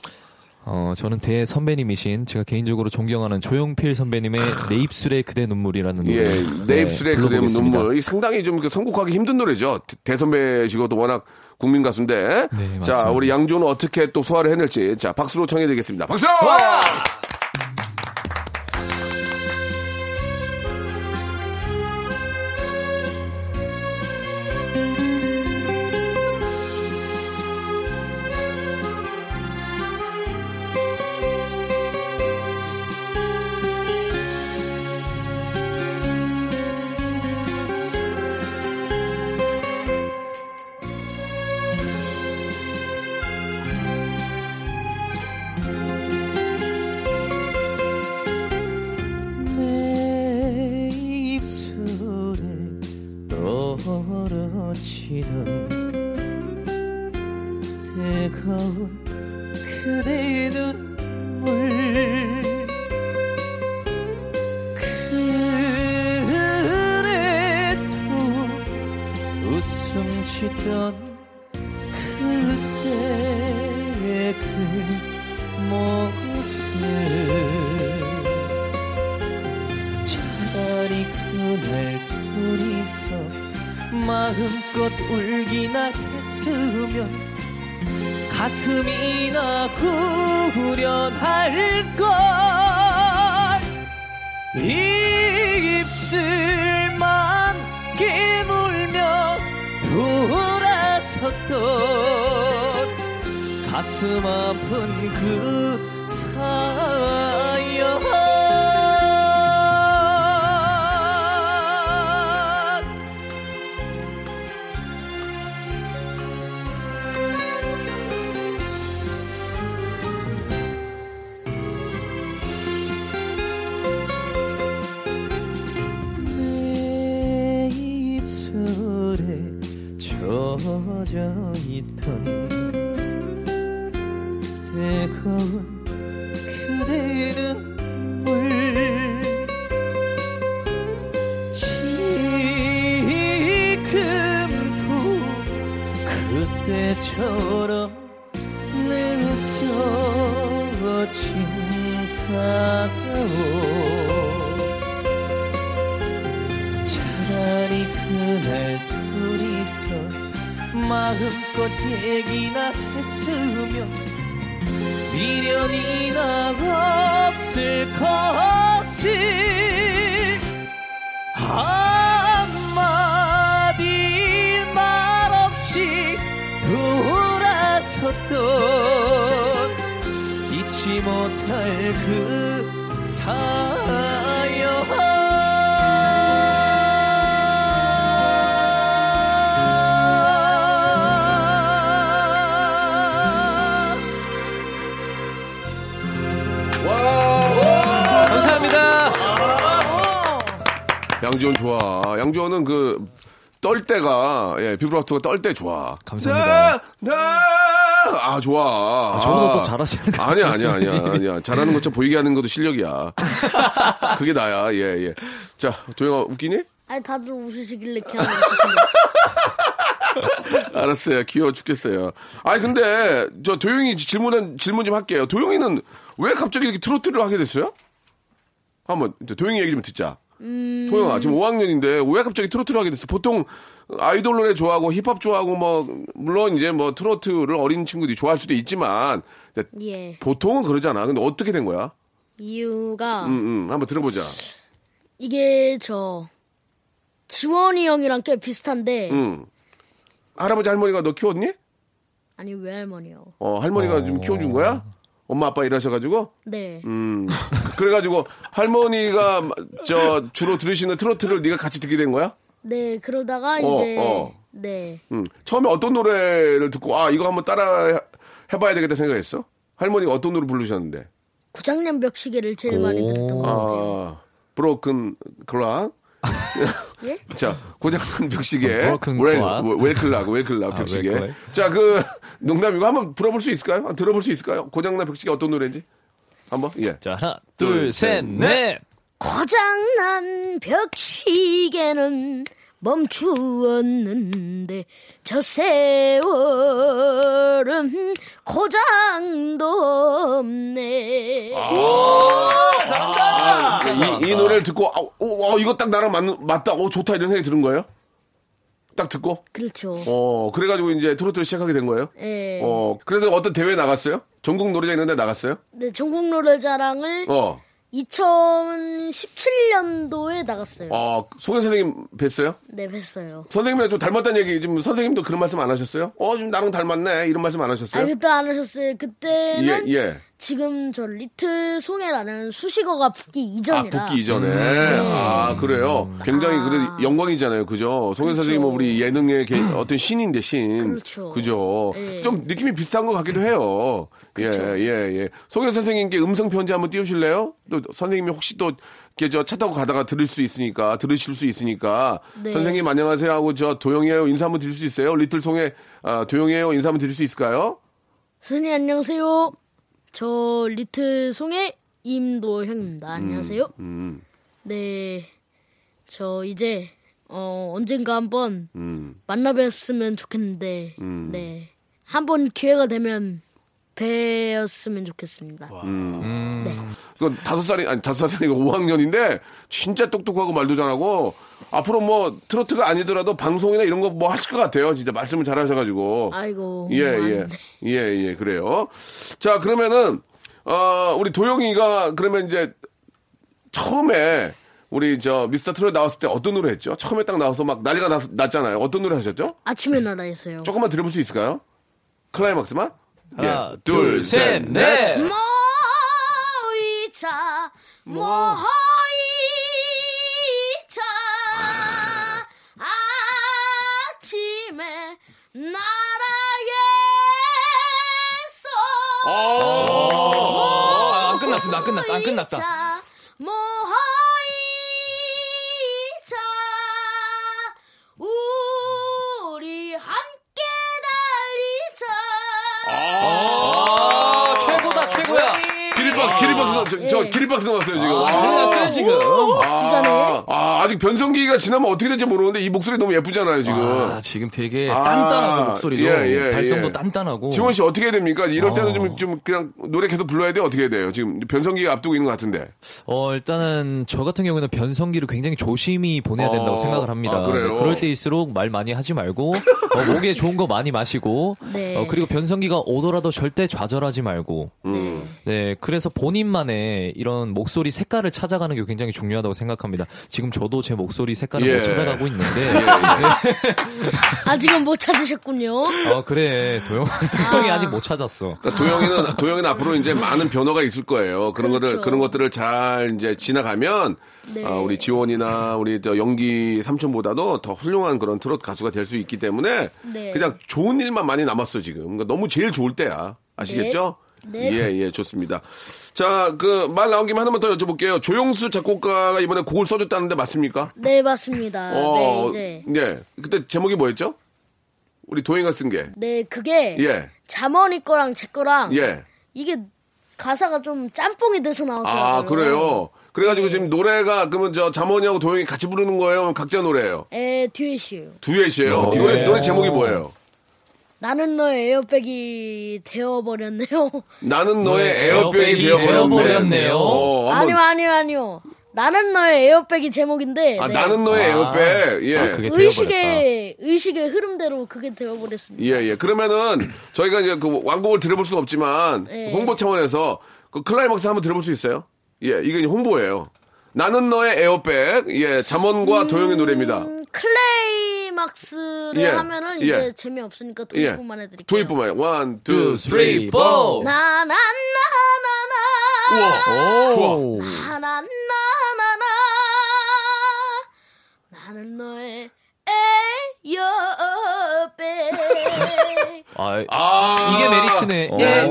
Speaker 6: 어, 저는 대 선배님이신 제가 개인적으로 존경하는 조용필 선배님의 내 입술의 그대 눈물이라는 노래.
Speaker 1: 예,
Speaker 6: 네,
Speaker 1: 내 입술의 그대. 눈물. 이 상당히 좀 이렇게 선곡하기 힘든 노래죠. 대- 대선배시고 또 워낙 국민 가수인데.
Speaker 6: 네,
Speaker 1: 자,
Speaker 6: 맞습니다.
Speaker 1: 우리 양조는 어떻게 또 소화를 해낼지. 자, 박수로 청해드리겠습니다. 박수!
Speaker 6: 내
Speaker 1: 양지원 좋아. 양지원은 그, 떨 때가, 예, 비브라토가 떨 때 좋아.
Speaker 6: 감사합니다.
Speaker 1: 나, 나, 아, 좋아. 아,
Speaker 6: 저보다 더 잘하시는 것
Speaker 1: 아니야, 아니야. 아니야, 아니야. 잘하는 것처럼 보이게 하는 것도 실력이야. 그게 나야, 예, 예. 자, 도영아, 웃기니?
Speaker 7: 아니 다들 웃으시길래 그냥
Speaker 1: 알았어요. 귀여워 죽겠어요. 아니, 근데, 저 도영이 질문, 질문 좀 할게요. 도영이는 왜 갑자기 이렇게 트로트를 하게 됐어요? 한번, 도영이 얘기 좀 듣자. 도영아, 지금 5학년인데 왜 갑자기 트로트를 하게 됐어? 보통 아이돌 노래 좋아하고 힙합 좋아하고 뭐, 물론 이제 뭐 트로트를 어린 친구들이 좋아할 수도 있지만,
Speaker 7: 예
Speaker 1: 보통은 그러잖아. 근데 어떻게 된 거야?
Speaker 7: 이유가
Speaker 1: 음, 음, 한번 들어보자.
Speaker 7: 이게 저 지원이 형이랑 꽤 비슷한데
Speaker 1: 음. 할아버지 할머니가 너 키웠니?
Speaker 7: 아니 외할머니요
Speaker 1: 어, 할머니가 좀 키워준 거야? 엄마 아빠 일하셔가지고?
Speaker 7: 네
Speaker 1: 음. 그래가지고 할머니가 저 주로 들으시는 트로트를 네가 같이 듣게 된 거야?
Speaker 7: 네, 그러다가
Speaker 1: 어,
Speaker 7: 이제
Speaker 1: 어.
Speaker 7: 네
Speaker 1: 음. 처음에 어떤 노래를 듣고 아 이거 한번 따라 해- 해봐야 되겠다 생각했어? 할머니가 어떤 노래 부르셨는데?
Speaker 7: 고장난 벽시계를 제일 많이 들었던 것 같아요.
Speaker 1: 아 브로큰 클락.
Speaker 7: 예?
Speaker 1: 자 고장난 벽시계.
Speaker 6: Broken
Speaker 1: 웰-
Speaker 6: clock.
Speaker 1: 웰클락 웰클락
Speaker 6: 아,
Speaker 1: 벽시계.
Speaker 6: 웰클락.
Speaker 1: 자그 농담이고 한번 불어볼 수 있을까요? 한번 들어볼 수 있을까요? 고장난 벽시계 어떤 노래인지 한번 예.
Speaker 6: 자, 하나,
Speaker 1: 둘,
Speaker 6: 둘,
Speaker 1: 셋,
Speaker 6: 셋, 넷.
Speaker 7: 고장난 벽시계는 멈추었는데 저 세월은 고장도 없네.
Speaker 1: 아, 이, 이 노래를 듣고 아, 오, 와, 이거 딱 나랑 맞, 맞다. 오 좋다 이런 생각이 드는 거예요? 딱 듣고
Speaker 7: 그렇죠.
Speaker 1: 어 그래가지고 이제 트로트를 시작하게 된 거예요?
Speaker 7: 예.
Speaker 1: 어 그래서 어떤 대회 나갔어요? 전국 노래자 있는데 나갔어요?
Speaker 7: 네, 전국 노래자랑을
Speaker 1: 어.
Speaker 7: 2017년도에 나갔어요.
Speaker 1: 어, 송현 선생님 뵀어요?
Speaker 7: 네, 뵀어요.
Speaker 1: 선생님이랑 좀 닮았다는 얘기, 좀 선생님도 그런 말씀 안 하셨어요? 어, 좀 나랑 닮았네. 이런 말씀 안 하셨어요?
Speaker 7: 아, 그때 안 하셨어요. 그때는
Speaker 1: 예, 예.
Speaker 7: 지금 저 리틀 송해라는 수식어가 붙기
Speaker 1: 아,
Speaker 7: 이전이라.
Speaker 1: 붙기 이전에.
Speaker 7: 네.
Speaker 1: 아, 그래요? 굉장히 그래도 영광이잖아요. 그죠? 송현 선생님은 우리 예능의 개- 어떤 신인데, 신.
Speaker 7: 그렇죠.
Speaker 1: 그죠?
Speaker 7: 예.
Speaker 1: 좀 느낌이 비슷한 것 같기도 해요. 예, 예, 예. 송현 선생님께 음성 편지 한번 띄우실래요? 또 선생님이 혹시 또 이렇게 저 차 타고 가다가 들을 수 있으니까, 들으실 수 있으니까.
Speaker 7: 네.
Speaker 1: 선생님 안녕하세요 하고 저 도영이에요 인사 한번 드릴 수 있어요? 리틀 송의 아, 도영이에요 인사 한번 드릴 수 있을까요?
Speaker 7: 선생님 안녕하세요. 저 리틀 송해 임도형입니다. 안녕하세요.
Speaker 1: 음,
Speaker 7: 네. 저 이제 어 언젠가 한번
Speaker 1: 음.
Speaker 7: 만나 뵀으면 좋겠는데. 네. 한번 기회가 되면 뵈었으면 좋겠습니다.
Speaker 1: 그건 다섯 살이 아니 다섯 살이 아니고 5학년인데 진짜 똑똑하고 말도 잘하고 앞으로 뭐 트로트가 아니더라도 방송이나 이런 거 뭐 하실 것 같아요. 진짜 말씀을 잘하셔가지고.
Speaker 7: 아이고.
Speaker 1: 예,
Speaker 7: 뭐
Speaker 1: 예. 예, 예, 그래요. 자, 그러면은, 어, 우리 도영이가 그러면 이제 처음에 우리 저 미스터 트롯 나왔을 때 어떤 노래 했죠? 처음에 딱 나와서 막 난리가 났, 났잖아요. 어떤 노래 하셨죠?
Speaker 7: 아침의 나라에서요.
Speaker 1: 조금만 들어볼 수 있을까요? 클라이막스만?
Speaker 6: 하나,
Speaker 1: 예.
Speaker 6: 둘, 셋, 넷.
Speaker 7: 모이자 모이자 아침에 나라에서
Speaker 5: 아, 안 끝났습니다. 안 끝났다. 안 끝났다.
Speaker 7: 모이자 우리
Speaker 1: 기립박, 기립박스, 저, 저
Speaker 7: 예.
Speaker 1: 기립박스 나왔어요, 지금.
Speaker 5: 큰일 났어요, 지금.
Speaker 7: 진짜네.
Speaker 1: 아, 아, 아직 변성기가 지나면 어떻게 될지 모르는데 이 목소리 너무 예쁘잖아요, 지금.
Speaker 5: 아, 지금 되게
Speaker 1: 아,
Speaker 5: 단단하고 목소리도
Speaker 1: 예, 예,
Speaker 5: 발성도
Speaker 1: 예.
Speaker 5: 단단하고
Speaker 1: 지원 씨 어떻게 해야 됩니까? 이럴 때는 좀, 좀 그냥 노래 계속 불러야 돼요? 어떻게 해야 돼요? 지금 변성기가 앞두고 있는 것 같은데.
Speaker 6: 어, 일단은 저 같은 경우는 변성기를 굉장히 조심히 보내야 된다고
Speaker 1: 어,
Speaker 6: 생각을 합니다.
Speaker 1: 아, 그래요?
Speaker 6: 네, 그럴 때일수록 말 많이 하지 말고 어, 목에 좋은 거 많이 마시고
Speaker 7: 네.
Speaker 6: 어, 그리고 변성기가 오더라도 절대 좌절하지 말고
Speaker 1: 음.
Speaker 6: 네, 그래서 본인 만의 이런 목소리 색깔을 찾아가는 게 굉장히 중요하다고 생각합니다. 지금 저도 제 목소리 색깔을
Speaker 1: 예.
Speaker 6: 못 찾아가고 있는데
Speaker 7: 아직은 못 찾으셨군요.
Speaker 6: 어, 그래 도영 형이 아직 못 찾았어.
Speaker 1: 그러니까 도영이는, 도영이는 앞으로 이제 많은 변화가 있을 거예요. 그런
Speaker 7: 그렇죠.
Speaker 1: 것들, 그런 것들을 잘 이제 지나가면,
Speaker 7: 네.
Speaker 1: 아, 우리 지원이나 우리 저 연기 삼촌보다도 더 훌륭한 그런 트롯 가수가 될 수 있기 때문에
Speaker 7: 네.
Speaker 1: 그냥 좋은 일만 많이 남았어, 지금. 그러니까 너무 제일 좋을 때야. 아시겠죠?
Speaker 7: 네.
Speaker 1: 예, 예, 좋습니다. 자, 그, 말 나온 김에 하나만 더 여쭤볼게요. 조용수 작곡가가 이번에 곡을 써줬다는데 맞습니까?
Speaker 7: 네, 맞습니다.
Speaker 1: 어,
Speaker 7: 네, 이제
Speaker 1: 네. 그때 제목이 뭐였죠? 우리 도영이가 쓴 게.
Speaker 7: 네, 그게
Speaker 1: 예.
Speaker 7: 자머니 거랑 제 거랑
Speaker 1: 예.
Speaker 7: 이게 가사가 좀 짬뽕이 돼서 나왔더라고요.
Speaker 1: 아, 그래요? 그래가지고 지금 노래가, 그러면 저 자몽이하고 도영이 같이 부르는 거예요? 각자 노래예요?
Speaker 7: 에, 듀엣이에요.
Speaker 1: 듀엣이에요?
Speaker 6: 어,
Speaker 1: 노래,
Speaker 6: 네.
Speaker 1: 노래 제목이 뭐예요?
Speaker 7: 나는 너의 에어백이 되어버렸네요.
Speaker 1: 나는 너의 에어백이
Speaker 6: 에어백이
Speaker 1: 되어버렸네.
Speaker 6: 되어버렸네요.
Speaker 1: 어,
Speaker 7: 아니요, 아니요, 아니요. 나는 너의 에어백이 제목인데.
Speaker 1: 아,
Speaker 7: 네.
Speaker 1: 나는 너의
Speaker 6: 아.
Speaker 1: 에어백. 예.
Speaker 6: 아, 그게
Speaker 7: 의식의, 의식의 흐름대로 그게 되어버렸습니다.
Speaker 1: 예, 예. 그러면은 저희가 이제 그 완곡을 들어볼 수는 없지만
Speaker 7: 예.
Speaker 1: 홍보 차원에서 그 클라이막스 한번 들어볼 수 있어요? 예, 이게 홍보예요. 나는 너의 에어백. 예, 자몽과 도영의 노래입니다.
Speaker 7: 음, 클라이막스를
Speaker 1: 예,
Speaker 7: 하면은
Speaker 1: 예.
Speaker 7: 이제 재미없으니까
Speaker 1: 예.
Speaker 7: 도입부만 해드릴게요.
Speaker 1: 도입부만. 원, 투,
Speaker 6: two,
Speaker 1: 쓰리,
Speaker 6: three,
Speaker 1: Four.
Speaker 6: four.
Speaker 7: 나나나나나
Speaker 1: 우와. 좋아.
Speaker 7: 나나나나나 나는 너의 에어백
Speaker 6: 아,
Speaker 1: 아.
Speaker 6: 이게 메리트네.
Speaker 1: 어.
Speaker 6: 예.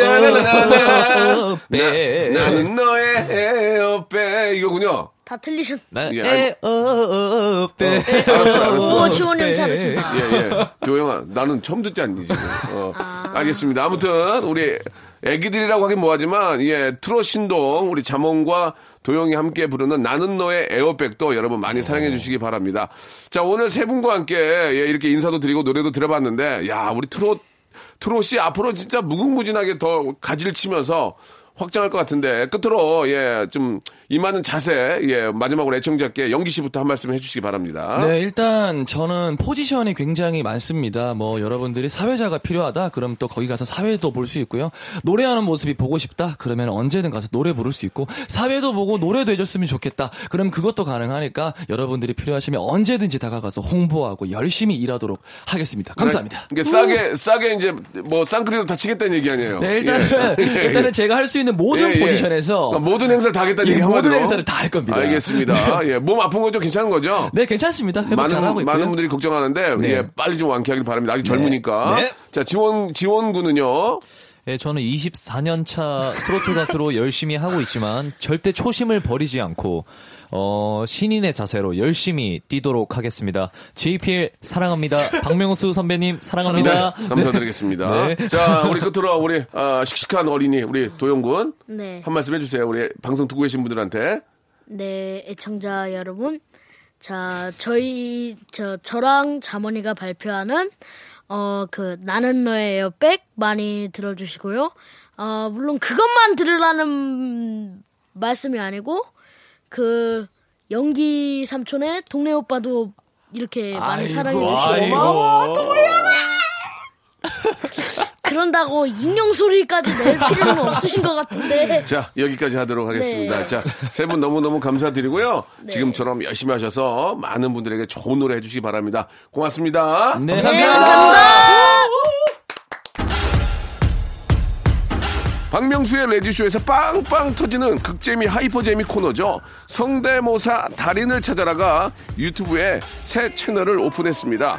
Speaker 1: 나나나나나.
Speaker 6: 네.
Speaker 1: 나는 너의 에어백. 이거군요.
Speaker 7: 다 틀리셨.
Speaker 6: 난
Speaker 1: 예,
Speaker 6: 에, 어, 어, 어, 빼.
Speaker 1: 알았어, 알았어.
Speaker 7: 오 지원 형 잘하신다.
Speaker 1: 예, 예. 조영아, 나는 처음 듣지 않니, 지금. 어, 알겠습니다. 아무튼, 우리 애기들이라고 하긴 뭐하지만, 예, 트롯 신동, 우리 자몽과 도영이 함께 부르는 나는 너의 에어백도 여러분 많이 사랑해 주시기 바랍니다. 자, 오늘 세 분과 함께, 예, 이렇게 인사도 드리고 노래도 들어봤는데, 야, 우리 트롯, 트롯이 앞으로 진짜 무궁무진하게 더 가지를 치면서 확장할 것 같은데 끝으로 예좀 임하는 자세 예 마지막으로 애청자께 영기 씨부터 한 말씀 해주시기 바랍니다.
Speaker 5: 네, 일단 저는 포지션이 굉장히 많습니다. 뭐 여러분들이 사회자가 필요하다. 그럼 또 거기 가서 사회도 볼 수 있고요. 노래하는 모습이 보고 싶다. 그러면 언제든 가서 노래 부를 수 있고 사회도 보고 노래도 해줬으면 좋겠다. 그럼 그것도 가능하니까 여러분들이 필요하시면 언제든지 다가가서 홍보하고 열심히 일하도록 하겠습니다. 감사합니다.
Speaker 1: 이게 싸게 싸게 이제 뭐 쌍크리로 다 치겠다는 얘기 아니에요.
Speaker 5: 네, 일단은
Speaker 1: 예. 예,
Speaker 5: 일단은
Speaker 1: 예.
Speaker 5: 제가 할 수 있는 모든
Speaker 1: 예, 예.
Speaker 5: 포지션에서
Speaker 1: 그러니까 모든 행사를 다 하겠다는
Speaker 5: 예,
Speaker 1: 얘기
Speaker 5: 모든
Speaker 1: 한마디로.
Speaker 5: 행사를 다 할 겁니다.
Speaker 1: 알겠습니다. 예, 몸 아픈 거 좀 괜찮은 거죠?
Speaker 5: 네, 괜찮습니다.
Speaker 1: 많은. 많은 분들이 걱정하는데
Speaker 5: 네.
Speaker 1: 예, 빨리 좀 완쾌하길 바랍니다. 아직 젊으니까.
Speaker 5: 네.
Speaker 1: 자 지원 지원군은요.
Speaker 6: 예, 저는 24년 차 트로트 가수로 열심히 하고 있지만 절대 초심을 버리지 않고 어, 신인의 자세로 열심히 뛰도록 하겠습니다. JPL 사랑합니다. 박명수 선배님 사랑합니다.
Speaker 1: 네, 감사드리겠습니다.
Speaker 6: 네.
Speaker 1: 자 우리 끝으로 우리 아, 씩씩한 어린이 우리 도영군
Speaker 7: 네.
Speaker 1: 한 말씀 해주세요. 우리 방송 듣고 계신 분들한테.
Speaker 7: 네, 애청자 여러분. 자, 저희, 저, 저랑 자모니가 발표하는, 어, 그, 나는 너의 에어백 많이 들어주시고요. 어, 물론 그것만 들으라는 말씀이 아니고, 그, 연기 삼촌의 동네 오빠도 이렇게 많이 사랑해주시고, 고마워, 그런다고 인용 소리까지 낼 필요는 없으신 것 같은데.
Speaker 1: 자, 여기까지 하도록 하겠습니다.
Speaker 7: 네.
Speaker 1: 자, 세 분 너무너무 감사드리고요. 지금처럼 열심히 하셔서 많은 분들에게 좋은 노래 해주시기 바랍니다. 고맙습니다.
Speaker 5: 네,
Speaker 7: 네,
Speaker 5: 감사합니다.
Speaker 7: 감사합니다.
Speaker 1: 박명수의 레디쇼에서 빵빵 터지는 극재미 하이퍼재미 코너죠. 성대모사 달인을 찾아라가 유튜브에 새 채널을 오픈했습니다.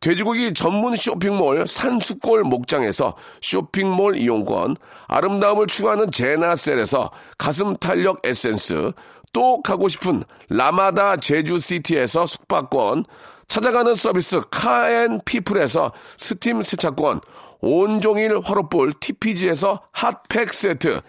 Speaker 1: 돼지고기 전문 쇼핑몰 산수골 목장에서 쇼핑몰 이용권, 아름다움을 추구하는 제나셀에서 가슴 탄력 에센스, 또 가고 싶은 라마다 제주시티에서 숙박권, 찾아가는 서비스 카앤피플에서 스팀 세차권, 온종일 화로볼 TPG에서 핫팩 세트,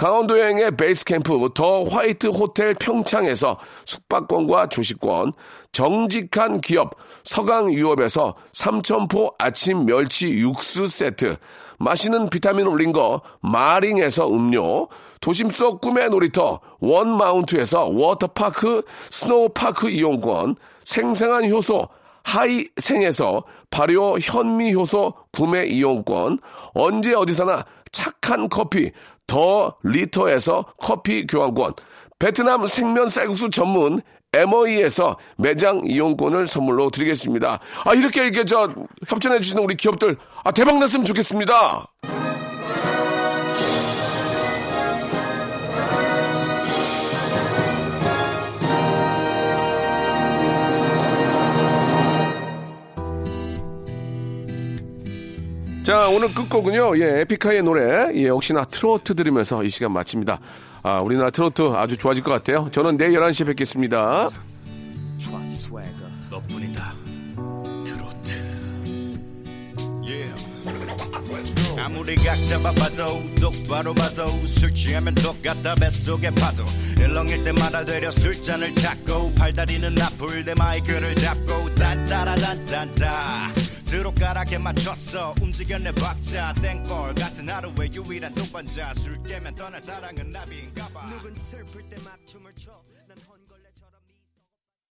Speaker 1: 강원도 여행의 베이스 캠프 더 화이트 호텔 평창에서 숙박권과 조식권, 정직한 기업 서강유업에서 삼천포 아침 멸치 육수 세트, 맛있는 비타민 올린 거 마링에서 음료, 도심 속 꿈의 놀이터 원마운트에서 워터파크 스노우파크 이용권, 생생한 효소 하이생에서 발효 현미효소 구매 이용권, 언제 어디서나 착한 커피 더 리터에서 커피 교환권, 베트남 생면 쌀국수 전문 MOE에서 매장 이용권을 선물로 드리겠습니다. 아, 이렇게 이렇게 저 협찬해 주시는 우리 기업들 아, 대박 났으면 좋겠습니다. 자, 오늘 끝곡은요, 예, 에픽하이의 노래, 예, 역시나 트로트 들으면서 이 시간 마칩니다. 아, 우리나라 트로트 아주 좋아질 것 같아요. 저는 내일 11시에 뵙겠습니다.
Speaker 9: 너뿐이다. 트로트.
Speaker 10: 아무리 각 잡아봐도 똑바로 봐도 술 취하면 똑같다 뱃속의 파도 일렁일 때마다 되려 술잔을 찾고 팔다리는 아플 때 마이크를 잡고 딴따라단딴따 드롭가락에 맞췄어. 움직여 내 박자. 땡벌 같은 하루의 유일한 동반자. 술 깨면 떠날 사랑은 나비인가봐. 누군 슬플 때 맞춤을 춰